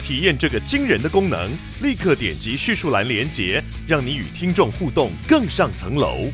体验这个惊人的功能，立刻点击叙述栏连接，让你与听众互动更上层楼。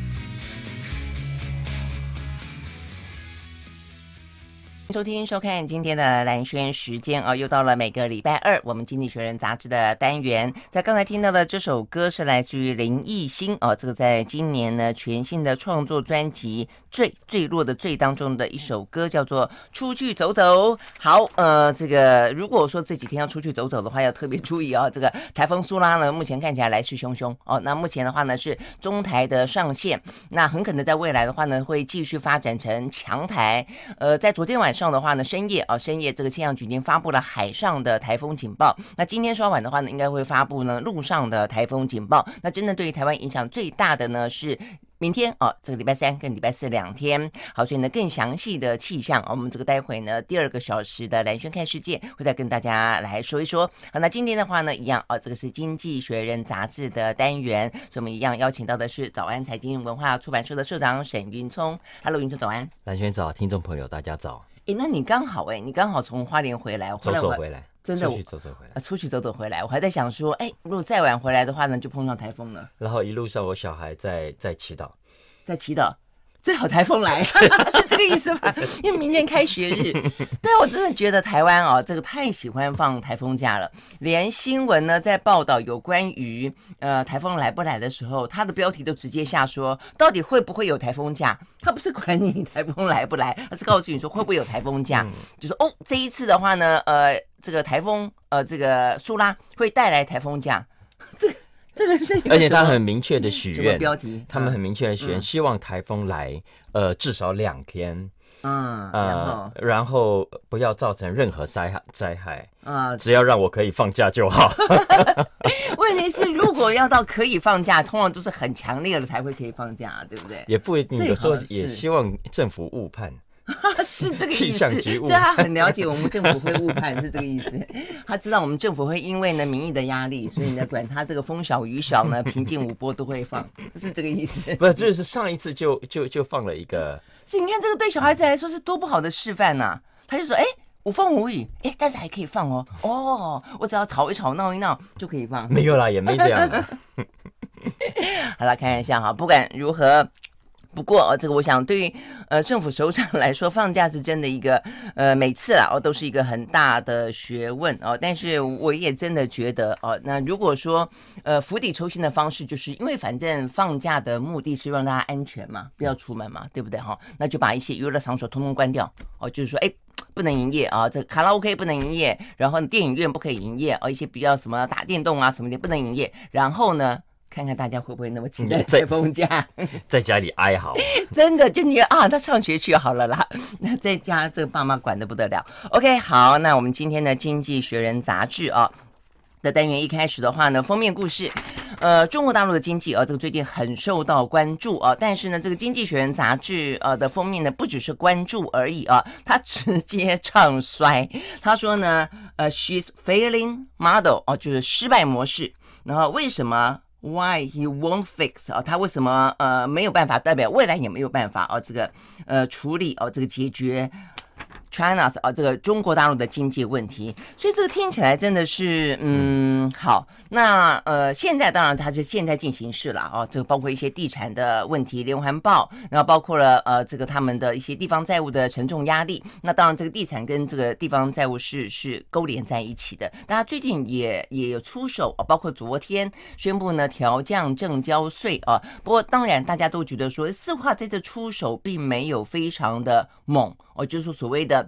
收听收看今天的蓝轩时间啊，又到了每个礼拜二我们《经济学人》杂志的单元。在刚才听到的这首歌是来自于林艺兴哦，这个在今年呢全新的创作专辑《坠坠落的坠》当中的一首歌叫做《出去走走》。好，呃，这个如果说这几天要出去走走的话，要特别注意哦。这个台风苏拉呢，目前看起来来势汹汹哦。那目前的话呢是中台的上线，那很可能在未来的话呢会继续发展成强台。呃，在昨天晚上。上的话呢，深夜啊，深夜这个气象局已经发布了海上的台风警报。那今天稍晚的话呢，应该会发布呢陆上的台风警报。那真的对于台湾影响最大的呢是明天啊，这个礼拜三跟礼拜四两天。好，所以呢更详细的气象，我们这个待会呢第二个小时的蓝轩看世界会再跟大家来说一说。好，那今天的话呢一样啊，这个是经济学人杂志的单元，所以我们一样邀请到的是早安财经文化出版社的社长沈云聪。Hello，云聪早安。蓝轩早，听众朋友大家早。哎，那你刚好哎，你刚好从花莲回来，走走回来，真的出去走走回来，啊，出去走走回来，我还在想说，哎，如果再晚回来的话呢，就碰上台风了。然后一路上我小孩在在祈祷，在祈祷。最好台风来，是这个意思吧？因为明天开学日，对，我真的觉得台湾哦，这个太喜欢放台风假了。连新闻呢，在报道有关于呃台风来不来的时候，它的标题都直接下说，到底会不会有台风假？他不是管你台风来不来，而是告诉你说会不会有台风假。就说哦，这一次的话呢，呃，这个台风呃，这个苏拉会带来台风假。这个。这个是，而且他很明确的许愿，标题，他们很明确的许愿，希望台风来，呃，至少两天，嗯，呃，然后不要造成任何灾害灾害，啊，只要让我可以放假就好。问题是，如果要到可以放假，通常都是很强烈的才会可以放假，对不对？也不一定，有时候也希望政府误判。是这个意思，所以他很了解我们政府会误判，是这个意思。他知道我们政府会因为呢民意的压力，所以呢管他这个风小雨小呢，平静无波都会放，是这个意思。不是，就是上一次就就就放了一个。所以你看，这个对小孩子来说是多不好的示范呐、啊。他就说：“哎，无风无雨，哎，但是还可以放哦。哦，我只要吵一吵，闹一闹就可以放。”没有啦，也没这样。好了，看一下哈，不管如何。不过哦，这个我想对于呃政府首长来说，放假是真的一个呃每次啊哦都是一个很大的学问哦。但是我也真的觉得哦，那如果说呃釜底抽薪的方式，就是因为反正放假的目的是让大家安全嘛，不要出门嘛，对不对哈？那就把一些娱乐场所通通关掉哦，就是说哎不能营业啊，这个卡拉 OK 不能营业，然后电影院不可以营业哦，一些比较什么打电动啊什么的不能营业，然后呢？看看大家会不会那么期待台风假，在家里哀嚎，真的就你啊，他上学去好了啦。那 在家这个爸妈管得不得了。OK，好，那我们今天的《经济学人》杂志啊的单元一开始的话呢，封面故事，呃，中国大陆的经济啊，这个最近很受到关注啊。但是呢，这个《经济学人》杂志呃的封面呢，不只是关注而已啊，他直接唱衰。他说呢，呃，she's failing model 哦，就是失败模式。然后为什么？Why he won't fix 啊？他为什么呃没有办法？代表未来也没有办法啊？这个呃处理哦，这个解决。China 啊，这个中国大陆的经济问题，所以这个听起来真的是，嗯，好。那呃，现在当然它是现在进行式了啊，这个包括一些地产的问题，连环爆，然后包括了呃，这个他们的一些地方债务的沉重压力。那当然，这个地产跟这个地方债务是是勾连在一起的。大家最近也也有出手啊，包括昨天宣布呢调降证交税啊。不过当然，大家都觉得说，似乎这次出手并没有非常的猛。哦，就是说所谓的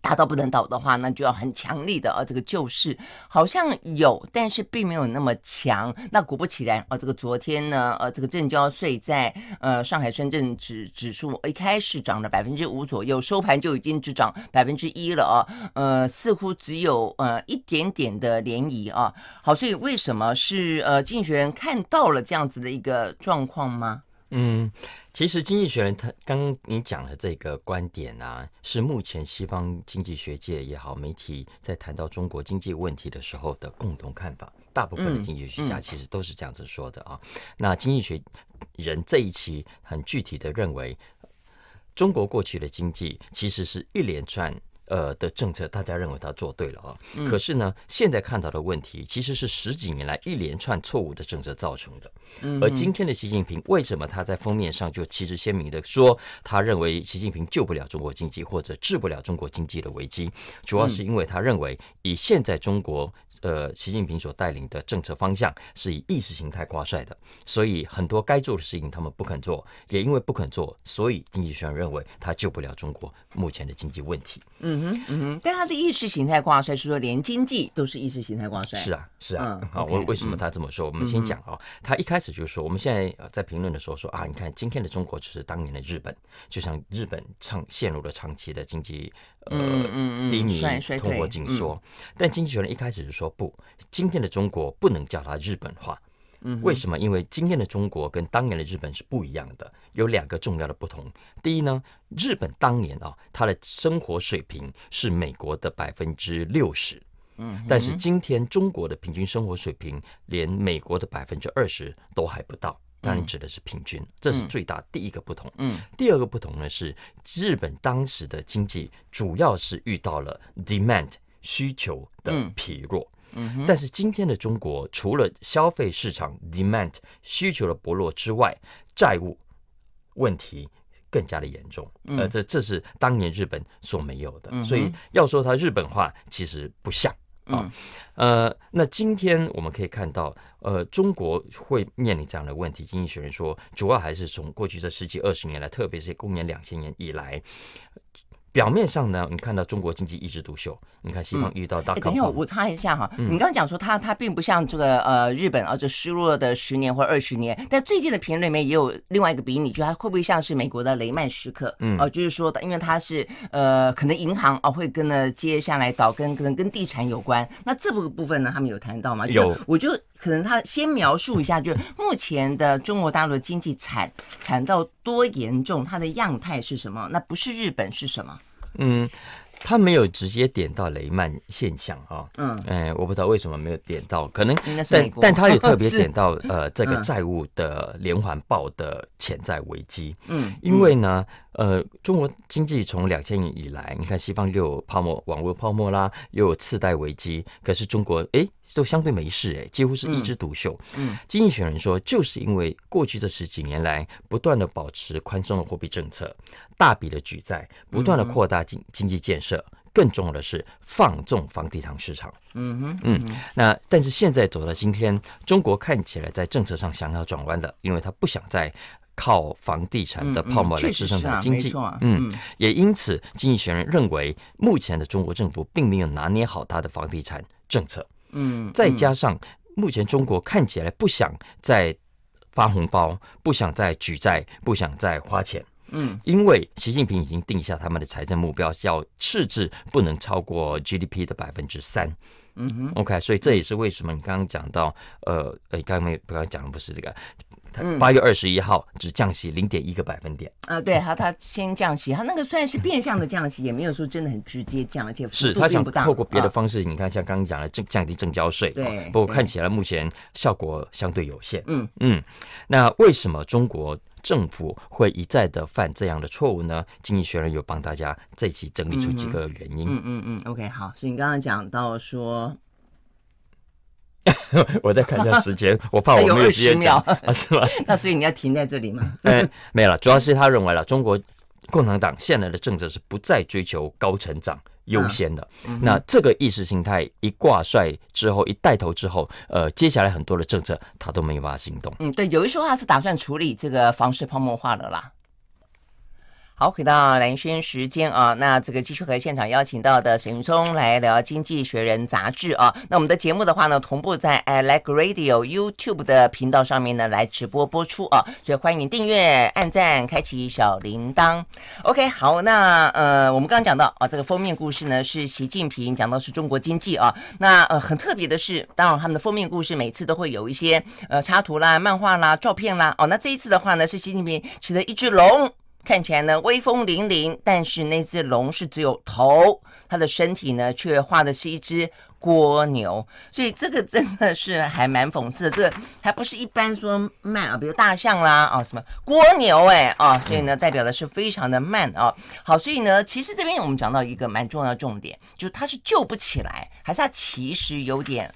大到不能倒的话，那就要很强力的啊，这个救市好像有，但是并没有那么强。那果不其然啊，这个昨天呢，呃，这个证交税在呃上海深圳指指数一开始涨了百分之五左右，收盘就已经只涨百分之一了啊，呃，似乎只有呃一点点的涟漪啊。好，所以为什么是呃经济学人看到了这样子的一个状况吗？嗯。其实，《经济学人》他刚刚你讲的这个观点啊，是目前西方经济学界也好，媒体在谈到中国经济问题的时候的共同看法。大部分的经济学家其实都是这样子说的啊。那《经济学人》这一期很具体的认为，中国过去的经济其实是一连串。呃的政策，大家认为他做对了啊。可是呢，现在看到的问题其实是十几年来一连串错误的政策造成的。而今天的习近平，为什么他在封面上就旗帜鲜明的说，他认为习近平救不了中国经济或者治不了中国经济的危机，主要是因为他认为以现在中国。呃，习近平所带领的政策方向是以意识形态挂帅的，所以很多该做的事情他们不肯做，也因为不肯做，所以经济学上认为他救不了中国目前的经济问题。嗯哼，嗯哼，但他的意识形态挂帅是说连经济都是意识形态挂帅。是啊，是啊。好、嗯，为、为什么他这么说？嗯、我们先讲啊，他一开始就说，我们现在在评论的时候说啊，你看今天的中国就是当年的日本，就像日本长陷入了长期的经济。呃，低迷、通货紧缩，但经济学人一开始就说不，今天的中国不能叫它日本化。嗯，为什么？因为今天的中国跟当年的日本是不一样的，有两个重要的不同。第一呢，日本当年啊，它的生活水平是美国的百分之六十，嗯，但是今天中国的平均生活水平连美国的百分之二十都还不到。当然指的是平均，这是最大第一个不同。嗯，第二个不同呢是，日本当时的经济主要是遇到了 demand 需求的疲弱。嗯，但是今天的中国除了消费市场 demand 需求的薄弱之外，债务问题更加的严重。呃，这这是当年日本所没有的，所以要说它日本化，其实不像。啊，呃，那今天我们可以看到，呃，中国会面临这样的问题。经济学人说，主要还是从过去这十几二十年来，特别是公元两千年以来。表面上呢，你看到中国经济一枝独秀。你看西方遇到大、嗯，等一下我插一下哈，嗯、你刚刚讲说它它并不像这个呃日本啊，这失落的十年或二十年。但最近的评论里面也有另外一个比拟，就它会不会像是美国的雷曼时刻？嗯，哦，就是说，因为它是呃可能银行啊会跟呢接下来倒跟可能跟地产有关。那这部部分呢，他们有谈到吗？有，我就可能他先描述一下，就目前的中国大陆的经济惨惨到多严重，它的样态是什么？那不是日本是什么？嗯，他没有直接点到雷曼现象啊，嗯，哎，我不知道为什么没有点到，可能，但但他也特别点到呃这个 债务的连环爆的潜在危机，嗯，因为呢。呃，中国经济从两千年以来，你看西方又有泡沫、网络泡沫啦，又有次贷危机，可是中国哎都相对没事哎，几乎是一枝独秀。嗯，嗯经济学人说，就是因为过去这十几年来不断的保持宽松的货币政策，大笔的举债，不断的扩大经经济建设，更重要的是放纵房地产市场。嗯哼，嗯，那但是现在走到今天，中国看起来在政策上想要转弯的，因为他不想再。靠房地产的泡沫来支撑它经济，嗯，也因此，经济学人认为，目前的中国政府并没有拿捏好他的房地产政策，嗯，再加上目前中国看起来不想再发红包，不想再举债，不想再花钱，嗯，因为习近平已经定下他们的财政目标，要赤字不能超过 GDP 的百分之三，嗯哼，OK，所以这也是为什么你刚刚讲到，呃，呃，刚刚不刚讲的不是这个。八月二十一号只降息零点一个百分点啊，对，他他先降息，他那个虽然是变相的降息，也没有说真的很直接降，而且是他想透过别的方式，你看像刚刚讲的降降低证交税，对，不过看起来目前效果相对有限。嗯嗯，那为什么中国政府会一再的犯这样的错误呢？经济学人有帮大家这一期整理出几个原因。嗯嗯嗯，OK，好，所以你刚刚讲到说。我再看一下时间，我怕我没有时间讲 啊，是吧？那所以你要停在这里吗？嗯，没有了。主要是他认为了中国共产党现在的政策是不再追求高成长优先的。嗯、那这个意识形态一挂帅之后，一带头之后，呃，接下来很多的政策他都没有办法行动。嗯，对，有一说他是打算处理这个房市泡沫化的啦。好，回到蓝轩时间啊，那这个继续和现场邀请到的沈云聪来聊《经济学人》杂志啊。那我们的节目的话呢，同步在 I Like Radio YouTube 的频道上面呢来直播播出啊，所以欢迎订阅、按赞、开启小铃铛。OK，好，那呃，我们刚刚讲到啊，这个封面故事呢是习近平讲到是中国经济啊。那呃，很特别的是，当然他们的封面故事每次都会有一些呃插图啦、漫画啦、照片啦。哦，那这一次的话呢，是习近平骑的一只龙。看起来呢威风凛凛，但是那只龙是只有头，它的身体呢却画的是一只蜗牛，所以这个真的是还蛮讽刺的。这个还不是一般说慢啊，比如大象啦啊什么蜗牛哎啊，所以呢代表的是非常的慢啊。好，所以呢其实这边我们讲到一个蛮重要的重点，就是它是救不起来，还是它其实有点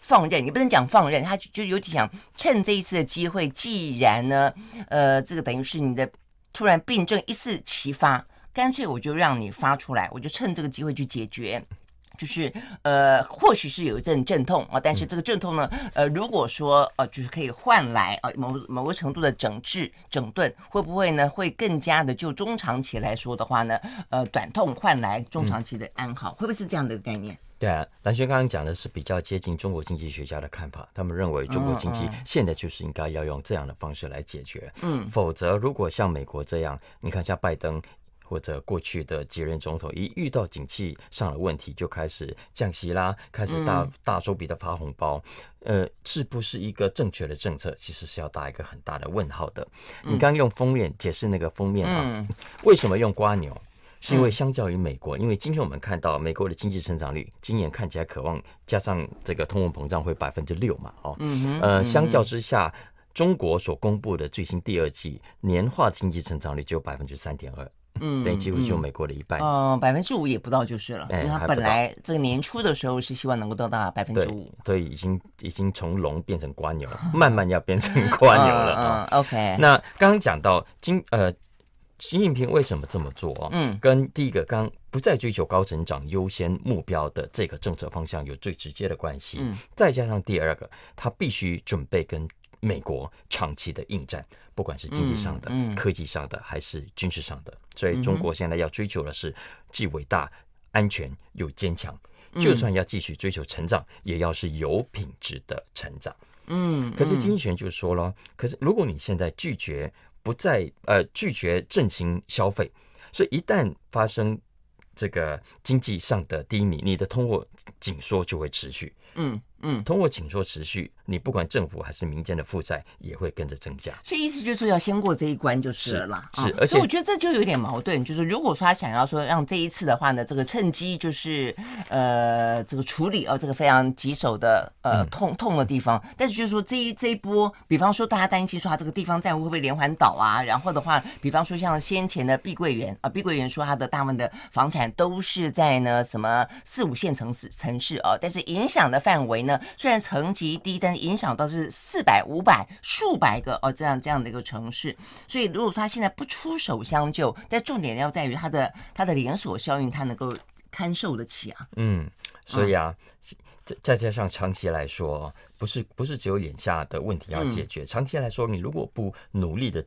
放任？你不能讲放任，它就有点想趁这一次的机会，既然呢呃这个等于是你的。突然病症一次齐发，干脆我就让你发出来，我就趁这个机会去解决。就是呃，或许是有一阵阵痛啊，但是这个阵痛呢，呃，如果说呃，就是可以换来啊某某个程度的整治整顿，会不会呢？会更加的就中长期来说的话呢，呃，短痛换来中长期的安好，会不会是这样的一个概念？对啊，蓝轩刚刚讲的是比较接近中国经济学家的看法，他们认为中国经济现在就是应该要用这样的方式来解决，嗯，否则如果像美国这样，你看像拜登或者过去的几任总统，一遇到景气上的问题就开始降息啦，开始大大手笔的发红包，呃，是不是一个正确的政策？其实是要打一个很大的问号的。你刚用封面解释那个封面啊，为什么用瓜牛？是因为相较于美国，因为今天我们看到美国的经济成长率今年看起来渴望加上这个通货膨胀会百分之六嘛，哦，呃，相较之下，中国所公布的最新第二季年化经济成长率只有百分之三点二，嗯，等于几乎就美国的一半，嗯，百分之五也不到就是了，因为它本来这个年初的时候是希望能够到达百分之五，对，已经已经从龙变成瓜牛，慢慢要变成瓜牛了啊。OK，那刚刚讲到今呃。习近平为什么这么做啊？嗯，跟第一个刚不再追求高成长优先目标的这个政策方向有最直接的关系。嗯，再加上第二个，他必须准备跟美国长期的应战，不管是经济上的、科技上的还是军事上的。所以中国现在要追求的是既伟大、安全又坚强。就算要继续追求成长，也要是有品质的成长。嗯，可是经济学就说了，可是如果你现在拒绝。不再呃拒绝振兴消费，所以一旦发生这个经济上的低迷，你的通货紧缩就会持续。嗯嗯，通货紧缩持续。你不管政府还是民间的负债也会跟着增加，所以意思就是说要先过这一关就是了啦。是，是，而且我觉得这就有点矛盾，就是如果说他想要说让这一次的话呢，这个趁机就是呃这个处理啊这个非常棘手的呃痛痛的地方，但是就是说这一这一波，比方说大家担心说他这个地方债务会不会连环倒啊？然后的话，比方说像先前的碧桂园啊，碧桂园说他的大部分的房产都是在呢什么四五线城市城市啊，但是影响的范围呢虽然层级低，但影响到是四百、五百、数百个哦，这样这样的一个城市，所以如果他现在不出手相救，但重点要在于他的他的连锁效应，他能够堪受得起啊。嗯，所以啊，再再加上长期来说，不是不是只有眼下的问题要解决，长期来说，你如果不努力的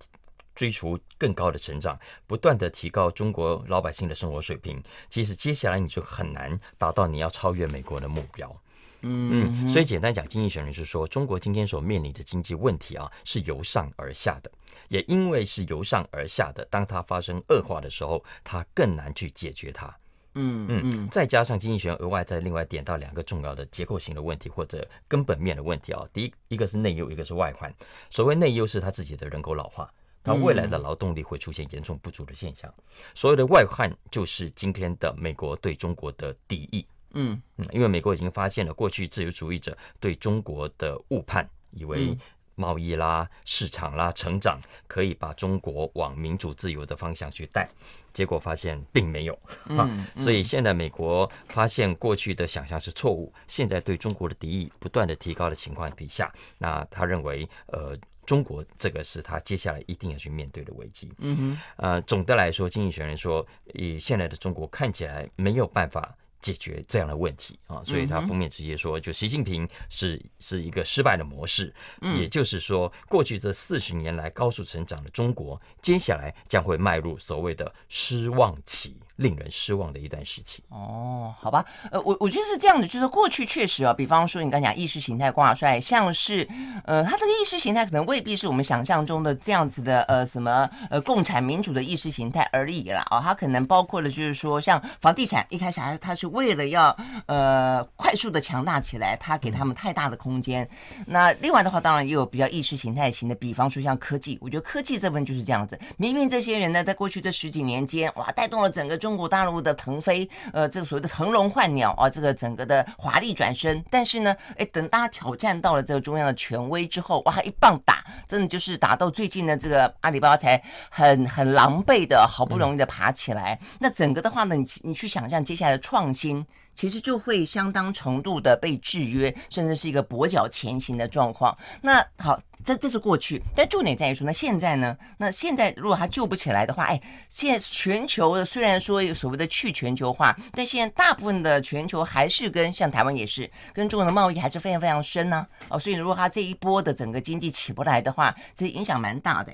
追求更高的成长，不断的提高中国老百姓的生活水平，其实接下来你就很难达到你要超越美国的目标。嗯嗯，所以简单讲，经济学人是说，中国今天所面临的经济问题啊，是由上而下的，也因为是由上而下的，当它发生恶化的时候，它更难去解决它。嗯嗯，再加上经济学人额外再另外点到两个重要的结构性的问题或者根本面的问题啊，第一一个是内忧，一个是外患。所谓内忧是他自己的人口老化，他未来的劳动力会出现严重不足的现象。所谓的外患就是今天的美国对中国的敌意。嗯嗯，因为美国已经发现了过去自由主义者对中国的误判，以为贸易啦、市场啦、成长可以把中国往民主自由的方向去带，结果发现并没有。嗯，所以现在美国发现过去的想象是错误，现在对中国的敌意不断的提高的情况底下，那他认为，呃，中国这个是他接下来一定要去面对的危机。嗯哼，呃，总的来说，经济学人说，以现在的中国看起来没有办法。解决这样的问题啊，所以他封面直接说，就习近平是是一个失败的模式，也就是说，过去这四十年来高速成长的中国，接下来将会迈入所谓的失望期，令人失望的一段时期。哦，好吧，呃，我我觉得是这样的，就是过去确实啊，比方说你刚讲意识形态挂帅，像是呃，他这个意识形态可能未必是我们想象中的这样子的，呃，什么呃共产民主的意识形态而已啦，啊，它可能包括了就是说像房地产，一开始还它是。为了要呃快速的强大起来，他给他们太大的空间。那另外的话，当然也有比较意识形态型的，比方说像科技，我觉得科技这部分就是这样子。明明这些人呢，在过去这十几年间，哇，带动了整个中国大陆的腾飞，呃，这个所谓的腾笼换鸟啊，这个整个的华丽转身。但是呢，哎，等大家挑战到了这个中央的权威之后，哇，一棒打，真的就是打到最近的这个阿里巴巴才很很狼狈的，好不容易的爬起来。嗯、那整个的话呢，你你去想象接下来的创新。其实就会相当程度的被制约，甚至是一个跛脚前行的状况。那好，这这是过去，但重点在于说，那现在呢？那现在如果他救不起来的话，哎，现在全球的虽然说有所谓的去全球化，但现在大部分的全球还是跟像台湾也是跟中国的贸易还是非常非常深呢、哦，所以如果他这一波的整个经济起不来的话，这影响蛮大的。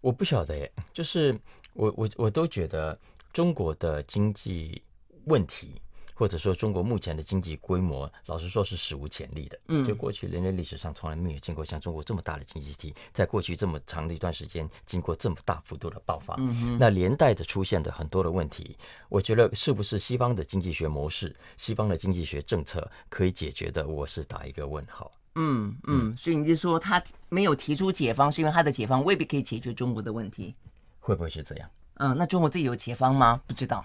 我不晓得，就是我我我都觉得中国的经济。问题，或者说中国目前的经济规模，老实说是史无前例的。嗯，就过去人类历史上从来没有见过像中国这么大的经济体，在过去这么长的一段时间，经过这么大幅度的爆发。嗯，那连带的出现的很多的问题，我觉得是不是西方的经济学模式、西方的经济学政策可以解决的？我是打一个问号。嗯嗯，所以你就说他没有提出解方，是因为他的解方未必可以解决中国的问题，会不会是这样？嗯，那中国自己有解方吗？不知道。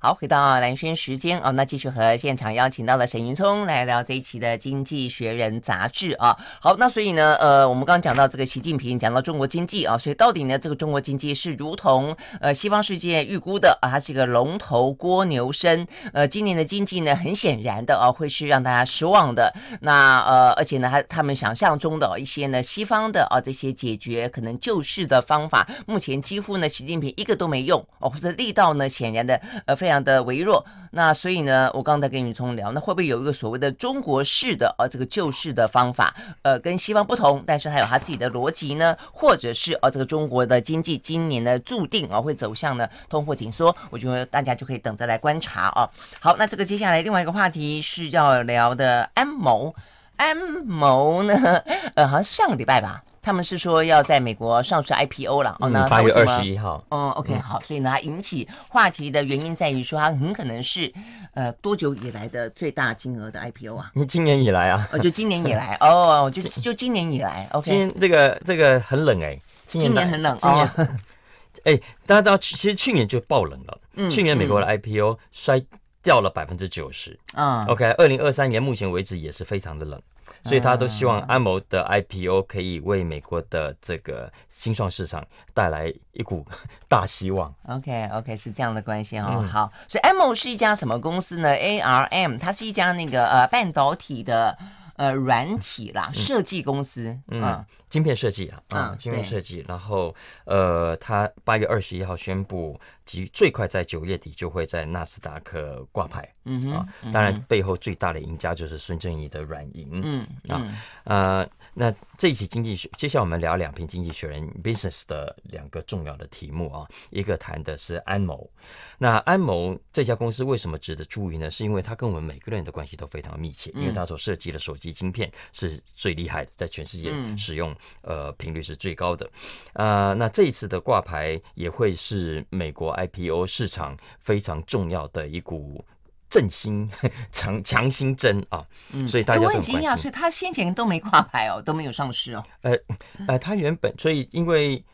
好，回到蓝轩时间哦，那继续和现场邀请到了沈云聪来聊这一期的《经济学人》杂志啊。好，那所以呢，呃，我们刚刚讲到这个习近平，讲到中国经济啊，所以到底呢，这个中国经济是如同呃西方世界预估的啊，它是一个龙头蜗牛身。呃，今年的经济呢，很显然的啊，会是让大家失望的。那呃，而且呢，他他们想象中的一些呢，西方的啊这些解决可能救市的方法，目前几乎呢，习近平一个都没用哦，或者力道呢，显然的呃非。非常的微弱，那所以呢，我刚才跟云聪聊，那会不会有一个所谓的中国式的呃这个救市的方法，呃，跟西方不同，但是它有它自己的逻辑呢？或者是呃这个中国的经济今年呢注定啊会走向呢通货紧缩？我觉得大家就可以等着来观察啊。好，那这个接下来另外一个话题是要聊的安谋，安谋呢，呃，好像是上个礼拜吧。他们是说要在美国上市 IPO 了哦，那八月二十一号。哦，OK，好，所以呢，它引起话题的原因在于说，它很可能是呃多久以来的最大金额的 IPO 啊？你 今年以来啊？哦，就今年以来 哦，就就今年以来，OK。今年这个这个很冷哎，今年很冷哦。哎，大家知道，其实去年就爆冷了。嗯，去年美国的 IPO 摔掉了百分之九十。嗯，OK，二零二三年目前为止也是非常的冷。所以，他都希望安谋的 IPO 可以为美国的这个新创市场带来一股大希望。OK，OK，是这样的关系哈、哦。好，所以安谋是一家什么公司呢？ARM，它是一家那个呃半导体的。呃，软体啦，设计公司，嗯，嗯晶片设计啊，啊、嗯，晶片设计，然后，呃，他八月二十一号宣布，即最快在九月底就会在纳斯达克挂牌，嗯哼，啊，当然背后最大的赢家就是孙正义的软银，嗯啊，呃。那这一期经济学，接下来我们聊两篇经济学人 business 的两个重要的题目啊，一个谈的是安谋。那安谋这家公司为什么值得注意呢？是因为它跟我们每个人的关系都非常密切，因为它所设计的手机晶片是最厉害的，在全世界使用呃频率是最高的。啊、呃，那这一次的挂牌也会是美国 IPO 市场非常重要的一股。振兴 强强心针啊，嗯，所以大家都很惊讶，所以他先前都没挂牌哦，都没有上市哦。呃呃，他原本所以因为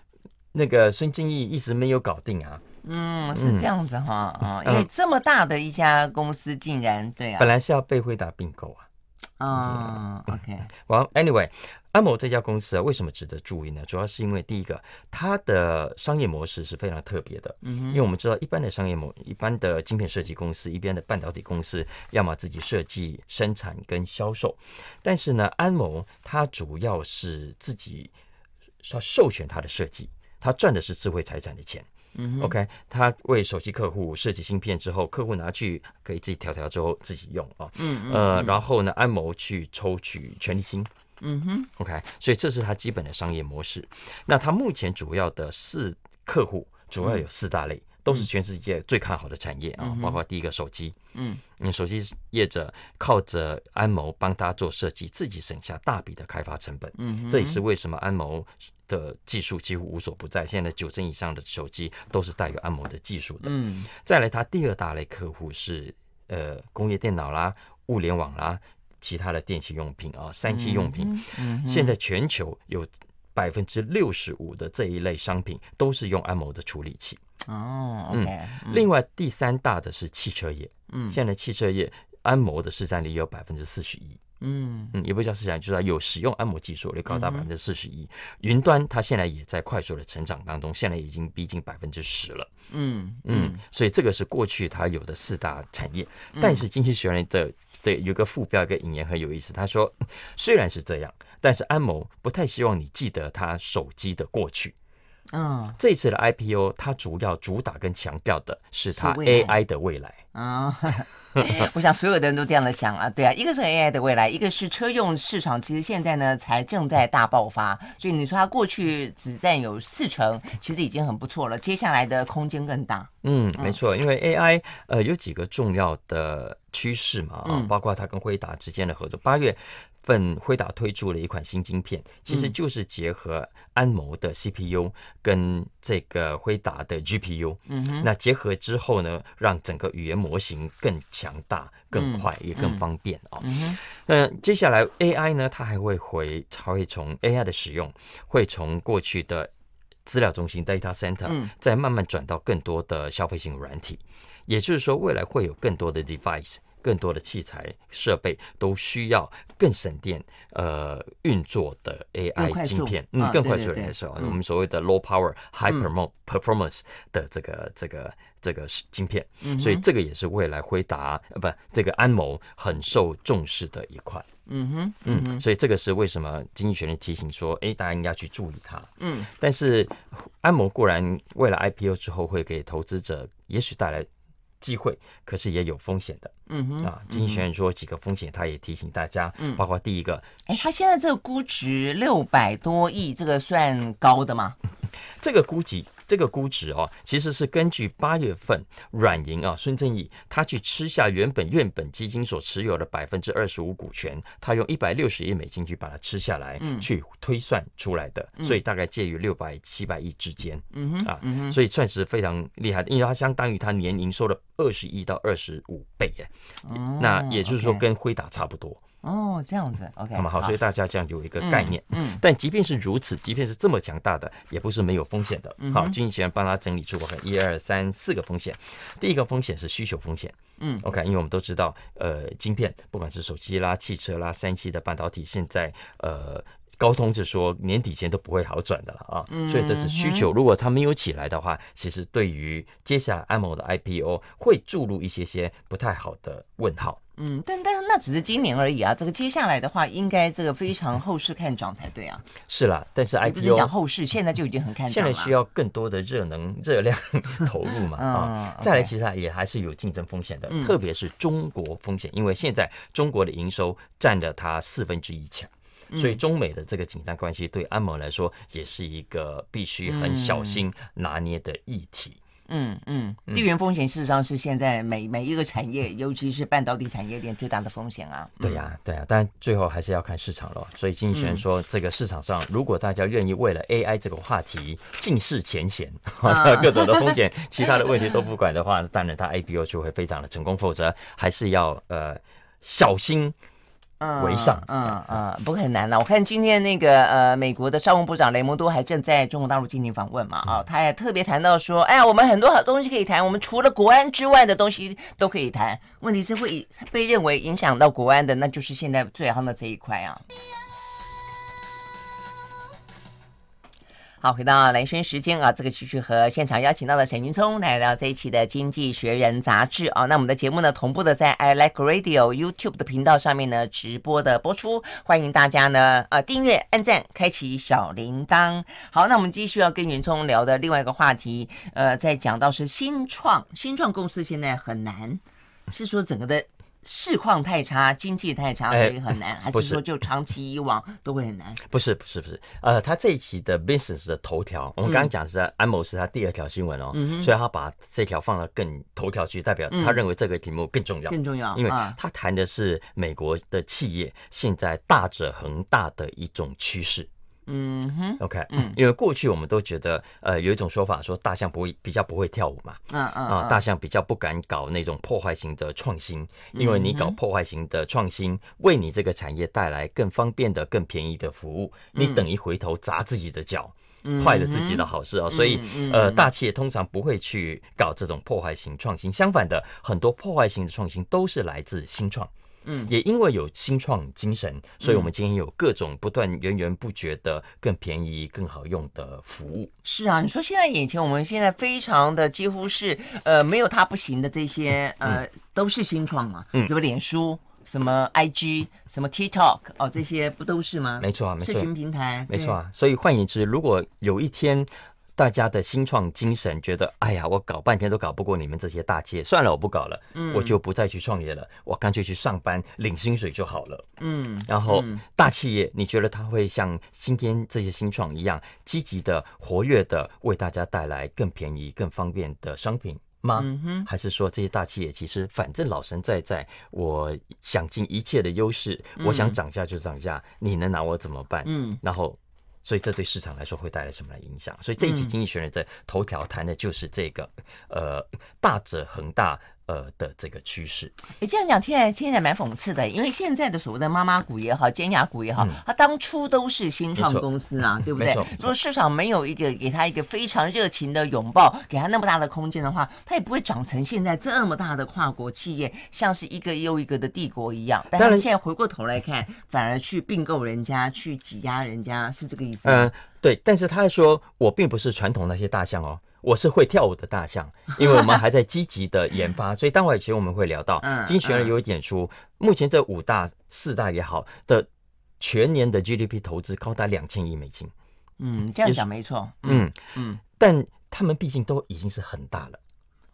那个孙正义一直没有搞定啊。嗯，是这样子哈啊，因为这么大的一家公司竟然对啊，本来是要被辉达并购啊。啊，OK，well anyway。安谋这家公司啊，为什么值得注意呢？主要是因为第一个，它的商业模式是非常特别的。嗯，因为我们知道，一般的商业模，一般的晶片设计公司，一般的半导体公司，要么自己设计、生产跟销售。但是呢，安谋它主要是自己，它授权它的设计，它赚的是智慧财产的钱。嗯，OK，他为手机客户设计芯片之后，客户拿去可以自己调调之后自己用啊。嗯，呃，然后呢，安谋去抽取权利金。嗯哼，OK，所以这是它基本的商业模式。那它目前主要的四客户主要有四大类。都是全世界最看好的产业啊，包括第一个手机，嗯，嗯，手机业者靠着安谋帮他做设计，自己省下大笔的开发成本，嗯，这也是为什么安谋的技术几乎无所不在。现在九成以上的手机都是带有安谋的技术的，嗯。再来，它第二大类客户是呃工业电脑啦、物联网啦、其他的电器用品啊、三 C 用品，嗯，现在全球有百分之六十五的这一类商品都是用安谋的处理器。哦，OK。另外第三大的是汽车业，嗯，现在汽车业安谋的市占率有百分之四十一，嗯。嗯，也不叫市占，就是有使用安摩技术，也高达百分之四十一。云端它现在也在快速的成长当中，现在已经逼近百分之十了，嗯嗯，所以这个是过去它有的四大产业。但是经济学人的对有个副标一个引言很有意思，他说 虽然是这样，但是安某不太希望你记得他手机的过去。嗯，这次的 IPO，它主要主打跟强调的是它 AI 的未来。啊，我想所有的人都这样的想啊，对啊，一个是 AI 的未来，一个是车用市场，其实现在呢才正在大爆发，所以你说它过去只占有四成，其实已经很不错了，接下来的空间更大。嗯，没错，因为 AI 呃有几个重要的趋势嘛啊，包括它跟辉达之间的合作，八月。份辉达推出了一款新晶片，其实就是结合安谋的 CPU 跟这个辉达的 GPU。嗯哼，那结合之后呢，让整个语言模型更强大、更快也更方便啊。嗯哼，那接下来 AI 呢，它还会回，它会从 AI 的使用，会从过去的资料中心 data center，再慢慢转到更多的消费性软体。也就是说，未来会有更多的 device。更多的器材设备都需要更省电、呃运作的 AI 晶片，嗯，更快速的时候，我们所谓的 low power high performance 的这个这个这个晶片，所以这个也是未来辉达呃不这个安谋很受重视的一块，嗯哼，嗯，所以这个是为什么经济学人提醒说，哎，大家应该去注意它，嗯，但是安谋固然为了 IPO 之后会给投资者也许带来。机会，可是也有风险的。嗯哼，啊，经济学人说几个风险，他也提醒大家。嗯，包括第一个，哎，他现在这个估值六百多亿，这个算高的吗？这个估计。这个估值哦，其实是根据八月份软银啊孙正义他去吃下原本愿本基金所持有的百分之二十五股权，他用一百六十亿美金去把它吃下来，去推算出来的，所以大概介于六百七百亿之间，啊，所以算是非常厉害的，因为它相当于它年营收的二十亿到二十五倍耶，那也就是说跟辉达差不多。哦，这样子，OK，那么好，所以大家这样有一个概念。嗯，但即便是如此，即便是这么强大的，也不是没有风险的。好，经济学人帮他整理出个一二三四个风险。第一个风险是需求风险。嗯，OK，因为我们都知道，呃，晶片不管是手机啦、汽车啦、三期的半导体，现在呃。高通是说年底前都不会好转的了啊，所以这是需求。如果它没有起来的话，其实对于接下来安谋的 IPO 会注入一些些不太好的问号。嗯，但但那只是今年而已啊，这个接下来的话，应该这个非常后市看涨才对啊。是啦，但是 IPO 讲后市，现在就已经很看涨了。现在需要更多的热能热量 投入嘛啊。再来，其实也还是有竞争风险的，特别是中国风险，因为现在中国的营收占了它四分之一强。所以中美的这个紧张关系对安盟来说也是一个必须很小心拿捏的议题。嗯嗯，地缘风险事实上是现在每每一个产业，尤其是半导体产业链最大的风险啊。对呀对呀，但最后还是要看市场了。所以经济学人说，这个市场上如果大家愿意为了 AI 这个话题尽释前嫌，各种的风险，其他的问题都不管的话，当然它 IPO 就会非常的成功。否则还是要呃小心。为上，嗯嗯，不过很难了。我看今天那个呃，美国的商务部长雷蒙多还正在中国大陆进行访问嘛，啊，他也特别谈到说，哎呀，我们很多好东西可以谈，我们除了国安之外的东西都可以谈。问题是会被认为影响到国安的，那就是现在最夯的这一块啊。好，回到蓝轩时间啊，这个继续和现场邀请到的沈云聪来聊这一期的《经济学人》杂志啊。那我们的节目呢，同步的在 I Like Radio YouTube 的频道上面呢直播的播出，欢迎大家呢呃订阅、按赞、开启小铃铛。好，那我们继续要跟云聪聊的另外一个话题，呃，在讲到是新创，新创公司现在很难，是说整个的。市况太差，经济太差，所以很难，还是说就长期以往都会很难？不是，不是，不是。呃，他这一期的 business 的头条，我们刚刚讲是安某是他第二条新闻哦，嗯、所以他把这条放到更头条去，代表他认为这个题目更重要，更重要，因为他谈的是美国的企业现在大者恒大的一种趋势。嗯哼，OK，嗯，因为过去我们都觉得，呃，有一种说法说大象不会比较不会跳舞嘛，嗯嗯啊，大象比较不敢搞那种破坏型的创新，因为你搞破坏型的创新，为你这个产业带来更方便的、更便宜的服务，你等于回头砸自己的脚，坏了自己的好事啊，所以呃，大企业通常不会去搞这种破坏型创新，相反的，很多破坏型的创新都是来自新创。嗯，也因为有新创精神，所以我们今天有各种不断源源不绝的更便宜、更好用的服务。是啊，你说现在眼前，我们现在非常的几乎是呃没有它不行的这些呃都是新创嘛，嗯，什么脸书、什么 IG、什么 TikTok 哦，这些不都是吗？没错啊，没错，社群平台，没错啊。所以换言之，如果有一天。大家的新创精神，觉得哎呀，我搞半天都搞不过你们这些大企业，算了，我不搞了，嗯，我就不再去创业了，我干脆去上班领薪水就好了，嗯。然后大企业，你觉得他会像今天这些新创一样积极的、活跃的，为大家带来更便宜、更方便的商品吗？还是说这些大企业其实反正老神在在，我想尽一切的优势，我想涨价就涨价，你能拿我怎么办？嗯。然后。所以这对市场来说会带来什么样的影响？所以这一期《经济学人》的头条谈的就是这个，呃，大者恒大。呃的这个趋势，你这样讲听起来听起来蛮讽刺的，因为现在的所谓的妈妈股也好，尖牙股也好，它当初都是新创公司啊，对不对？如果市场没有一个给他一个非常热情的拥抱，给他那么大的空间的话，它也不会长成现在这么大的跨国企业，像是一个又一个的帝国一样。但是现在回过头来看，反而去并购人家，去挤压人家，是这个意思？嗯，对。但是他说我并不是传统那些大象哦。我是会跳舞的大象，因为我们还在积极的研发，所以待会其实我们会聊到，经济学人有一点出，目前这五大、四大也好的全年的 GDP 投资高达两千亿美金。嗯，这样讲没错。嗯嗯，但他们毕竟都已经是很大了。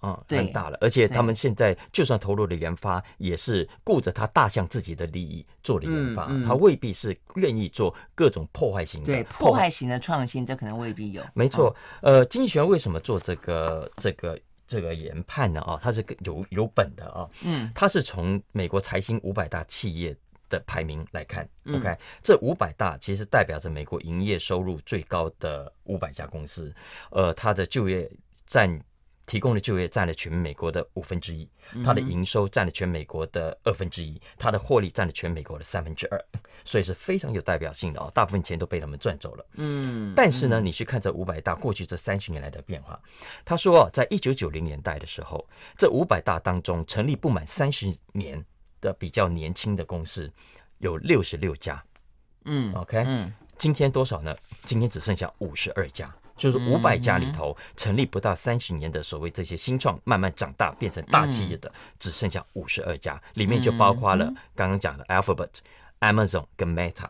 嗯，很大了，而且他们现在就算投入了研发，也是顾着他大象自己的利益做了研发，他未必是愿意做各种破坏型的。对，破坏型的创新，这可能未必有。没错，呃，经济学为什么做这个这个这个研判呢？啊，他是有有本的啊，嗯，他是从美国财新五百大企业的排名来看，OK，这五百大其实代表着美国营业收入最高的五百家公司，呃，它的就业占。提供的就业占了全美国的五分之一，它的营收占了全美国的二分之一，它的获利占了全美国的三分之二，所以是非常有代表性的哦。大部分钱都被他们赚走了。嗯，但是呢，你去看这五百大过去这三十年来的变化，他说，在一九九零年代的时候，这五百大当中成立不满三十年的比较年轻的公司有六十六家。嗯，OK，嗯，今天多少呢？今天只剩下五十二家。就是五百家里头成立不到三十年的所谓这些新创，慢慢长大变成大企业的，只剩下五十二家，里面就包括了刚刚讲的 Alphabet、Amazon 跟 Meta。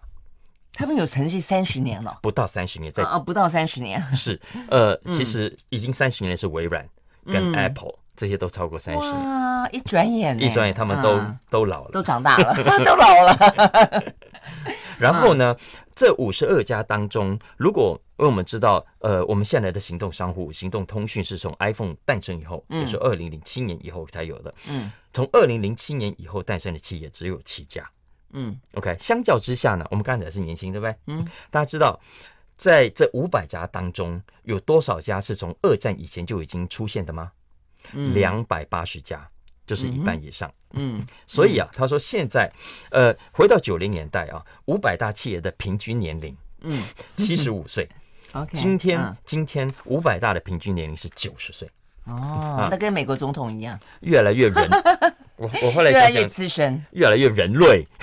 他们有成立三十年了？不到三十年，在啊，不到三十年。是，呃，其实已经三十年是微软跟 Apple，这些都超过三十年。哇，一转眼，一转眼他们都都老了，都长大了，都老了。然后呢，这五十二家当中，如果因为我们知道，呃，我们现在的行动商户、行动通讯是从 iPhone 诞生以后，也就是二零零七年以后才有的。嗯，从二零零七年以后诞生的企业只有七家。嗯，OK，相较之下呢，我们刚才是年轻，对不对？嗯，大家知道，在这五百家当中，有多少家是从二战以前就已经出现的吗？两百八十家。就是一半以上，嗯，所以啊，他说现在，呃，回到九零年代啊，五百大企业的平均年龄，嗯，七十五岁。OK，今天今天五百大的平均年龄是九十岁。哦，那跟美国总统一样，越来越人，我我后来越来越资深，越来越人类。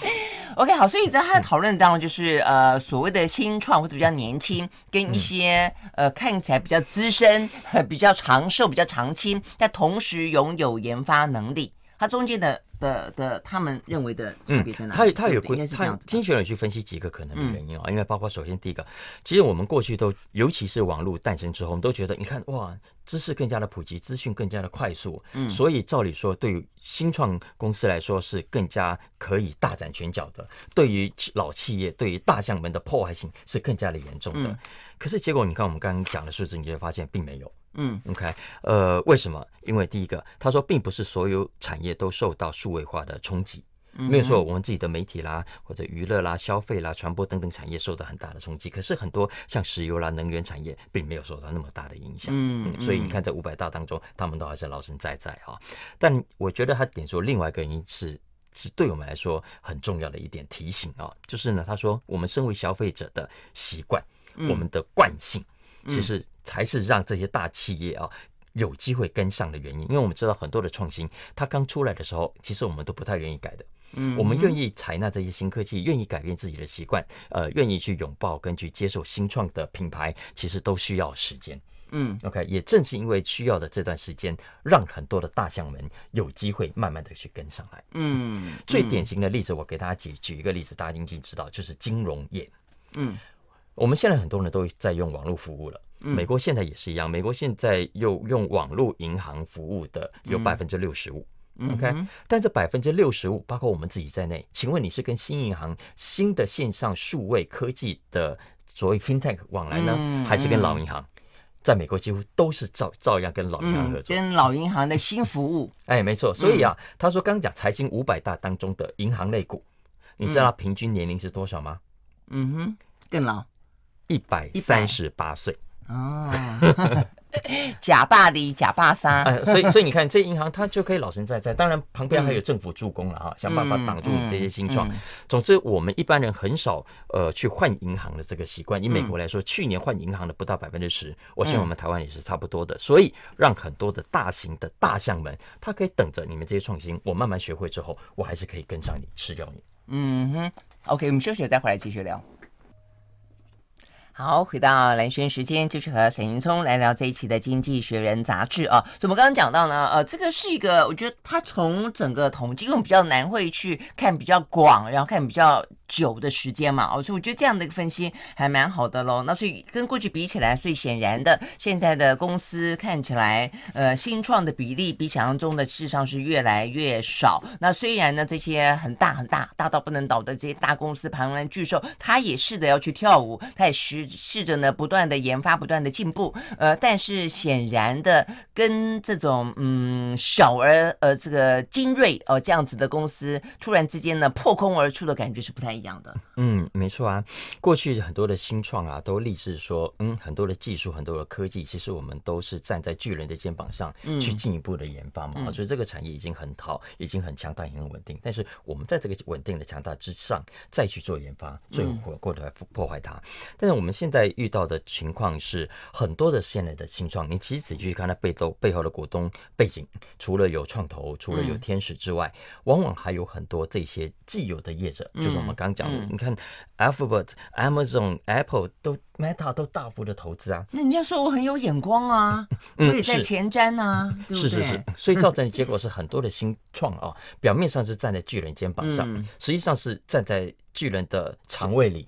OK，好，所以在他的讨论当中，就是呃所谓的新创或者比较年轻，跟一些呃看起来比较资深、比较长寿、比较长青，但同时拥有研发能力，它中间的的的他们认为的差别在哪里？他他有应该是这样子。经济学人去分析几个可能的原因啊，因为包括首先第一个，其实我们过去都，尤其是网络诞生之后，我们都觉得，你看哇。知识更加的普及，资讯更加的快速，嗯，所以照理说，对于新创公司来说是更加可以大展拳脚的；对于老企业，对于大项们的破坏性是更加的严重的。可是结果，你看我们刚刚讲的数字，你就会发现并没有。嗯，OK，呃，为什么？因为第一个，他说并不是所有产业都受到数位化的冲击。没有说，我们自己的媒体啦，或者娱乐啦、消费啦、传播等等产业受到很大的冲击。可是很多像石油啦、能源产业，并没有受到那么大的影响。嗯，所以你看，这五百大当中，他们都还是老神在在哈。但我觉得他点出另外一个原因是，是对我们来说很重要的一点提醒啊，就是呢，他说我们身为消费者的习惯，我们的惯性，其实才是让这些大企业啊有机会跟上的原因。因为我们知道很多的创新，它刚出来的时候，其实我们都不太愿意改的。嗯，我们愿意采纳这些新科技，愿意改变自己的习惯，呃，愿意去拥抱跟去接受新创的品牌，其实都需要时间。嗯，OK，也正是因为需要的这段时间，让很多的大象们有机会慢慢的去跟上来。嗯，最典型的例子，我给大家举举一个例子，大家应该知道，就是金融业。嗯，我们现在很多人都在用网络服务了，美国现在也是一样，美国现在又用网络银行服务的有百分之六十五。OK，但这百分之六十五，包括我们自己在内，请问你是跟新银行、新的线上数位科技的所谓 FinTech 往来呢，还是跟老银行？在美国几乎都是照照样跟老银行合作，跟老银行的新服务。哎，没错。所以啊，他说刚讲财经五百大当中的银行类股，你知道平均年龄是多少吗？嗯哼，更老，一百三十八岁。哦。假霸的假霸沙，哎，所以所以你看，这银行它就可以老神在在。当然旁边还有政府助攻了啊，嗯、想办法挡住你这些新创。嗯嗯、总之，我们一般人很少呃去换银行的这个习惯。以美国来说，嗯、去年换银行的不到百分之十，我想我们台湾也是差不多的。所以让很多的大型的大项们，它可以等着你们这些创新，我慢慢学会之后，我还是可以跟上你，吃掉你。嗯哼，OK，我们休息，待会儿来继续聊。好，回到蓝轩时间，就是和沈云聪来聊这一期的《经济学人》杂志啊。怎么刚刚讲到呢，呃，这个是一个，我觉得他从整个统计，因为我们比较难会去看比较广，然后看比较。久的时间嘛，哦，所以我觉得这样的一个分析还蛮好的喽。那所以跟过去比起来，最显然的，现在的公司看起来，呃，新创的比例比想象中的事实上是越来越少。那虽然呢，这些很大很大、大到不能倒的这些大公司、庞然巨兽，他也试着要去跳舞，他也试试着呢，不断的研发、不断的进步。呃，但是显然的，跟这种嗯小而呃这个精锐哦、呃、这样子的公司，突然之间呢破空而出的感觉是不太一样的，嗯，没错啊。过去很多的新创啊，都立志说，嗯，很多的技术，很多的科技，其实我们都是站在巨人的肩膀上去进一步的研发嘛。嗯、所以这个产业已经很好，已经很强大，也很稳定。但是我们在这个稳定的强大之上，再去做研发，最后过头来破坏它。嗯、但是我们现在遇到的情况是，很多的现在的新创，你其实仔细去看它背后背后的股东背景，除了有创投，除了有天使之外，嗯、往往还有很多这些既有的业者，就是我们刚。刚讲的，你看，Alphabet、Amazon、Apple 都 Meta 都大幅的投资啊。那人家说我很有眼光啊，我也在前瞻啊，是是是。所以造成的结果是很多的新创啊，表面上是站在巨人肩膀上，实际上是站在巨人的肠胃里。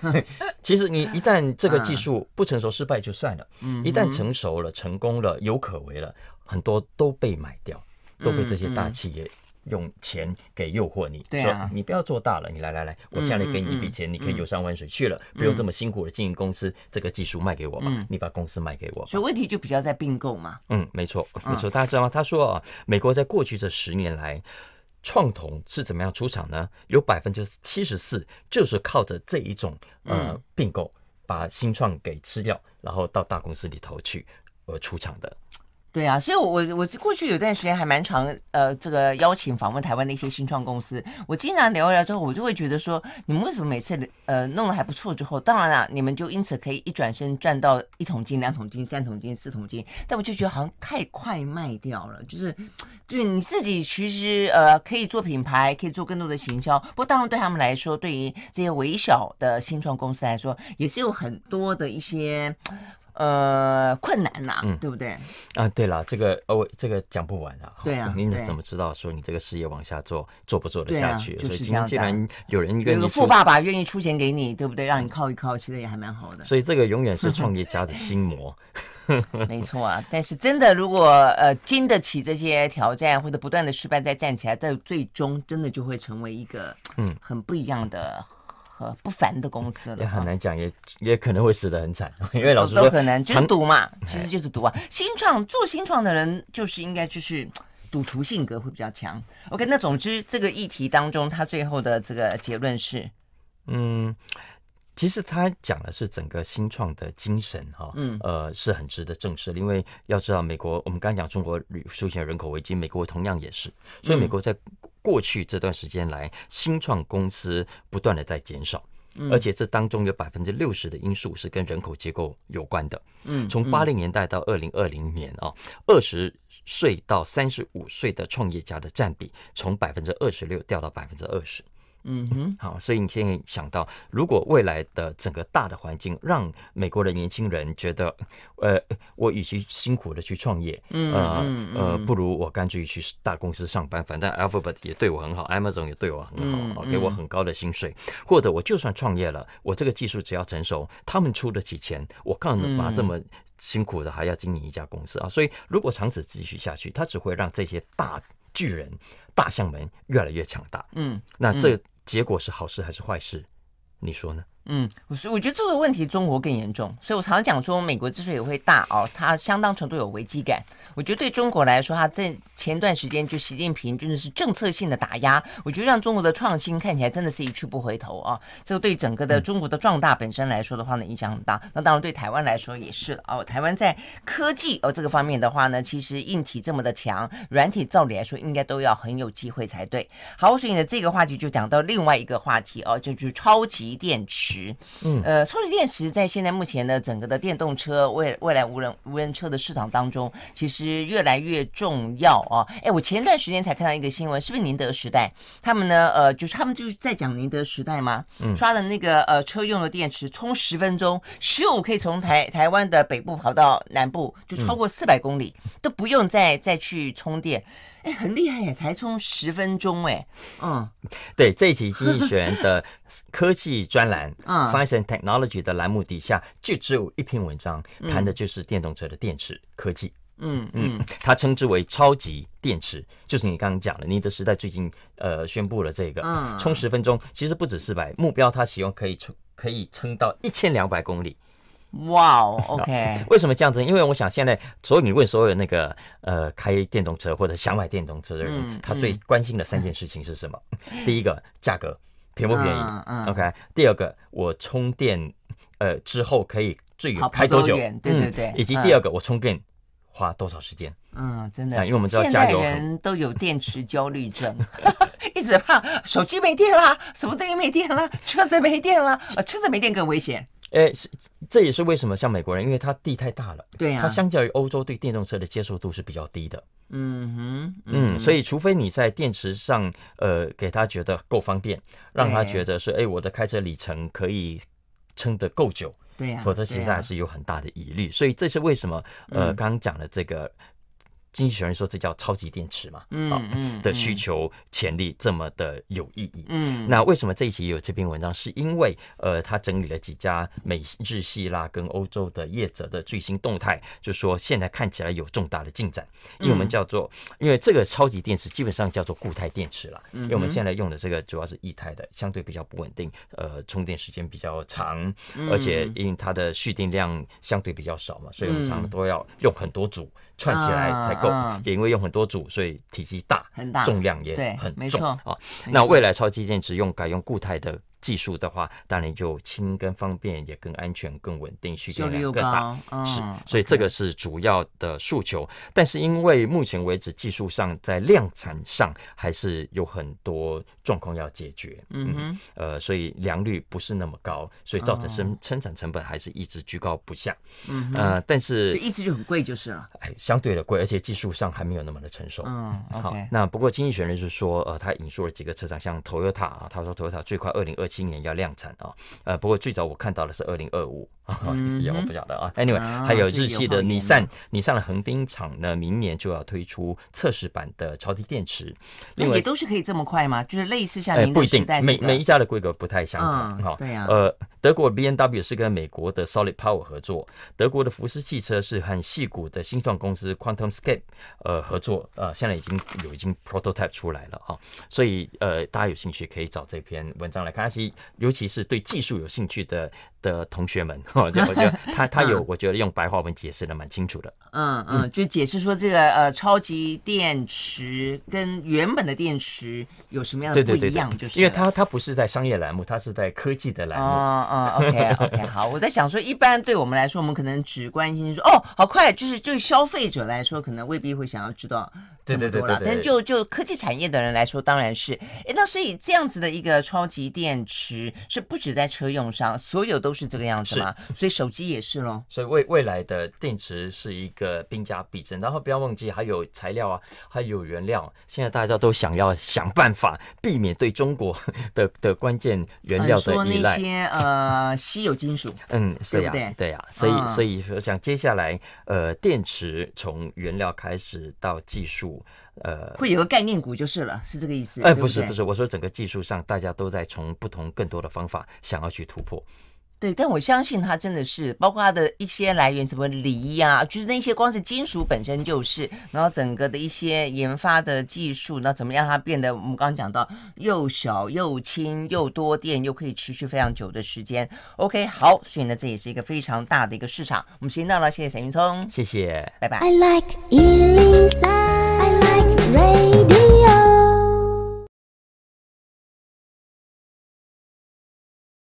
其实你一旦这个技术不成熟、失败就算了，一旦成熟了、成功了、有可为了，很多都被买掉，都被这些大企业。用钱给诱惑你，对啊，说你不要做大了，你来来来，我现在给你一笔钱，你可以游山玩水去了，不用这么辛苦的经营公司，这个技术卖给我吧，你把公司卖给我。所以问题就比较在并购嘛。嗯，没错，没错，大家知道吗？他说啊，美国在过去这十年来，创投是怎么样出场呢？有百分之七十四就是靠着这一种呃并购，把新创给吃掉，然后到大公司里头去而出场的。对啊，所以我，我我过去有段时间还蛮长，呃，这个邀请访问台湾的一些新创公司，我经常聊一聊之后，我就会觉得说，你们为什么每次呃弄得还不错之后，当然了，你们就因此可以一转身赚到一桶金、两桶金、三桶金、四桶金，但我就觉得好像太快卖掉了，就是就是你自己其实呃可以做品牌，可以做更多的行销。不过当然对他们来说，对于这些微小的新创公司来说，也是有很多的一些呃困难呐、啊，嗯、对不对？啊，对了，这个哦，这个讲不完啊。对啊，你怎么知道说你这个事业往下做做不做得下去？啊、就是这样。既然有人有个富爸爸愿意出钱给你，对不对？让你靠一靠，其实也还蛮好的。所以这个永远是创业家的心魔。没错啊，但是真的，如果呃经得起这些挑战，或者不断的失败再站起来，但最终真的就会成为一个嗯很不一样的和不凡的公司了。也很难讲，也也可能会死得很惨，因为老师说，都可能就是赌嘛，其实就是赌啊。新创做新创的人，就是应该就是赌徒性格会比较强。OK，那总之这个议题当中，他最后的这个结论是，嗯。其实他讲的是整个新创的精神，哈，嗯，呃，是很值得正视的。因为要知道，美国我们刚刚讲中国出现人口危机，美国同样也是。所以美国在过去这段时间来，新创公司不断的在减少，而且这当中有百分之六十的因素是跟人口结构有关的。嗯，从八零年代到二零二零年啊，二十岁到三十五岁的创业家的占比从百分之二十六掉到百分之二十。嗯哼，好，所以你现在想到，如果未来的整个大的环境让美国的年轻人觉得，呃，我与其辛苦的去创业，嗯呃呃，不如我干脆去大公司上班，反正 Alphabet 也对我很好，Amazon 也对我很好，给我很高的薪水，或者我就算创业了，我这个技术只要成熟，他们出得起钱，我干嘛这么辛苦的还要经营一家公司啊？所以如果长此继续下去，它只会让这些大巨人、大象们越来越强大。嗯，那这。结果是好事还是坏事？你说呢？嗯，我我觉得这个问题中国更严重，所以我常常讲说，美国之所以会大哦，它相当程度有危机感。我觉得对中国来说，它在前段时间就习近平真的是政策性的打压，我觉得让中国的创新看起来真的是一去不回头啊。这个对整个的中国的壮大本身来说的话呢，影响很大。那当然对台湾来说也是哦。台湾在科技哦这个方面的话呢，其实硬体这么的强，软体照理来说应该都要很有机会才对。好，所以呢这个话题就讲到另外一个话题哦，就是超级电池。嗯，呃，超级电池在现在目前的整个的电动车未未来无人无人车的市场当中，其实越来越重要啊。哎，我前段时间才看到一个新闻，是不是宁德时代他们呢？呃，就是他们就是在讲宁德时代吗？嗯，刷的那个呃车用的电池，充十分钟，十五可以从台台湾的北部跑到南部，就超过四百公里，嗯、都不用再再去充电。哎，很厉害耶，才充十分钟哎，嗯，对，这一期《经济学人》的科技专栏，嗯，Science and Technology 的栏目底下就只有一篇文章，谈的就是电动车的电池科技，嗯嗯，它称之为超级电池，就是你刚刚讲的，宁德时代最近呃宣布了这个，嗯，充十分钟，其实不止四百，目标它希望可以充可以撑到一千两百公里。哇哦，OK，为什么这样子？因为我想现在所有你问所有那个呃开电动车或者想买电动车的人，嗯、他最关心的三件事情是什么？嗯、第一个价格便不便宜、嗯嗯、？OK，第二个我充电呃之后可以最远开多久？多对对对、嗯，以及第二个、嗯、我充电花多少时间？嗯，真的，因为我们知道加油人都有电池焦虑症，一直怕手机没电啦，什么东西没电啦，车子没电啦，啊，车子没电更危险。哎，是，这也是为什么像美国人，因为他地太大了，对呀、啊，他相较于欧洲对电动车的接受度是比较低的，嗯哼，嗯，嗯，所以除非你在电池上，呃，给他觉得够方便，让他觉得说，哎，我的开车里程可以撑得够久，对呀、啊，否则其实还是有很大的疑虑，啊、所以这是为什么，呃，刚刚讲的这个。经济学人说这叫超级电池嘛，嗯嗯的需求潜力这么的有意义，嗯，那为什么这一期有这篇文章？是因为呃，他整理了几家美日系啦跟欧洲的业者的最新动态，就说现在看起来有重大的进展。因为我们叫做，因为这个超级电池基本上叫做固态电池了，因为我们现在用的这个主要是液态的，相对比较不稳定，呃，充电时间比较长，而且因为它的蓄电量相对比较少嘛，所以我们常常都要用很多组串起来才。够，也因为用很多组，所以体积大，很大，重量也很重啊。那未来超级电池用改用固态的技术的话，当然就轻、更方便，也更安全、更稳定，续电量更大。哦、是，所以这个是主要的诉求。但是因为目前为止技术上在量产上还是有很多状况要解决。嗯哼，呃，所以良率不是那么高，所以造成生生产成本还是一直居高不下。嗯呃，但是意思就很贵就是了。哎，相对的贵，而且技术上还没有那么的成熟。嗯.好。那不过经济学人就是说，呃，他引述了几个车厂，像 Toyota 啊，他说 Toyota 最快二零二七年要量产啊。呃，不过最早我看到的是二零二五。也我不晓得啊。Anyway，还有日系的尼桑，尼桑的横滨厂呢，明年就要推出测试版的超低电池。那也都是可以这么快吗？就是类似像您的时代，每每一家的规格不太相同。哈，对啊。呃，德国 B N W 是跟美国的 Solid Power 合作，德国的福斯汽车是和矽谷的新创公司 QuantumScape 呃合作，呃，现在已经有已经 prototype 出来了哈。所以呃，大家有兴趣可以找这篇文章来看，其尤其是对技术有兴趣的的同学们。我觉得 他他有，我觉得用白话文解释的蛮清楚的。嗯嗯，就解释说这个呃超级电池跟原本的电池有什么样的不一样，就是因为它它不是在商业栏目，它是在科技的栏目。嗯嗯，OK OK，好，我在想说，一般对我们来说，我们可能只关心说哦，好快，就是对消费者来说，可能未必会想要知道这么多了。但就就科技产业的人来说，当然是。哎，那所以这样子的一个超级电池是不止在车用上，所有都是这个样子嘛？所以手机也是喽。所以未未来的电池是一个兵家必争，然后不要忘记还有材料啊，还有原料。现在大家都想要想办法避免对中国的 的关键原料的依赖。说那些呃稀有金属，嗯，是呀，对对？对呀，所以所以说想接下来呃电池从原料开始到技术，呃，会有个概念股就是了，是这个意思？哎，不是不是，我说整个技术上大家都在从不同更多的方法想要去突破。对，但我相信它真的是包括它的一些来源，什么锂呀，就是那些光是金属本身就是，然后整个的一些研发的技术，那怎么样它变得我们刚刚讲到又小又轻又多电又可以持续非常久的时间。OK，好，所以呢这也是一个非常大的一个市场。我们时间到了，谢谢沈云聪，谢谢，拜拜。I like like rain.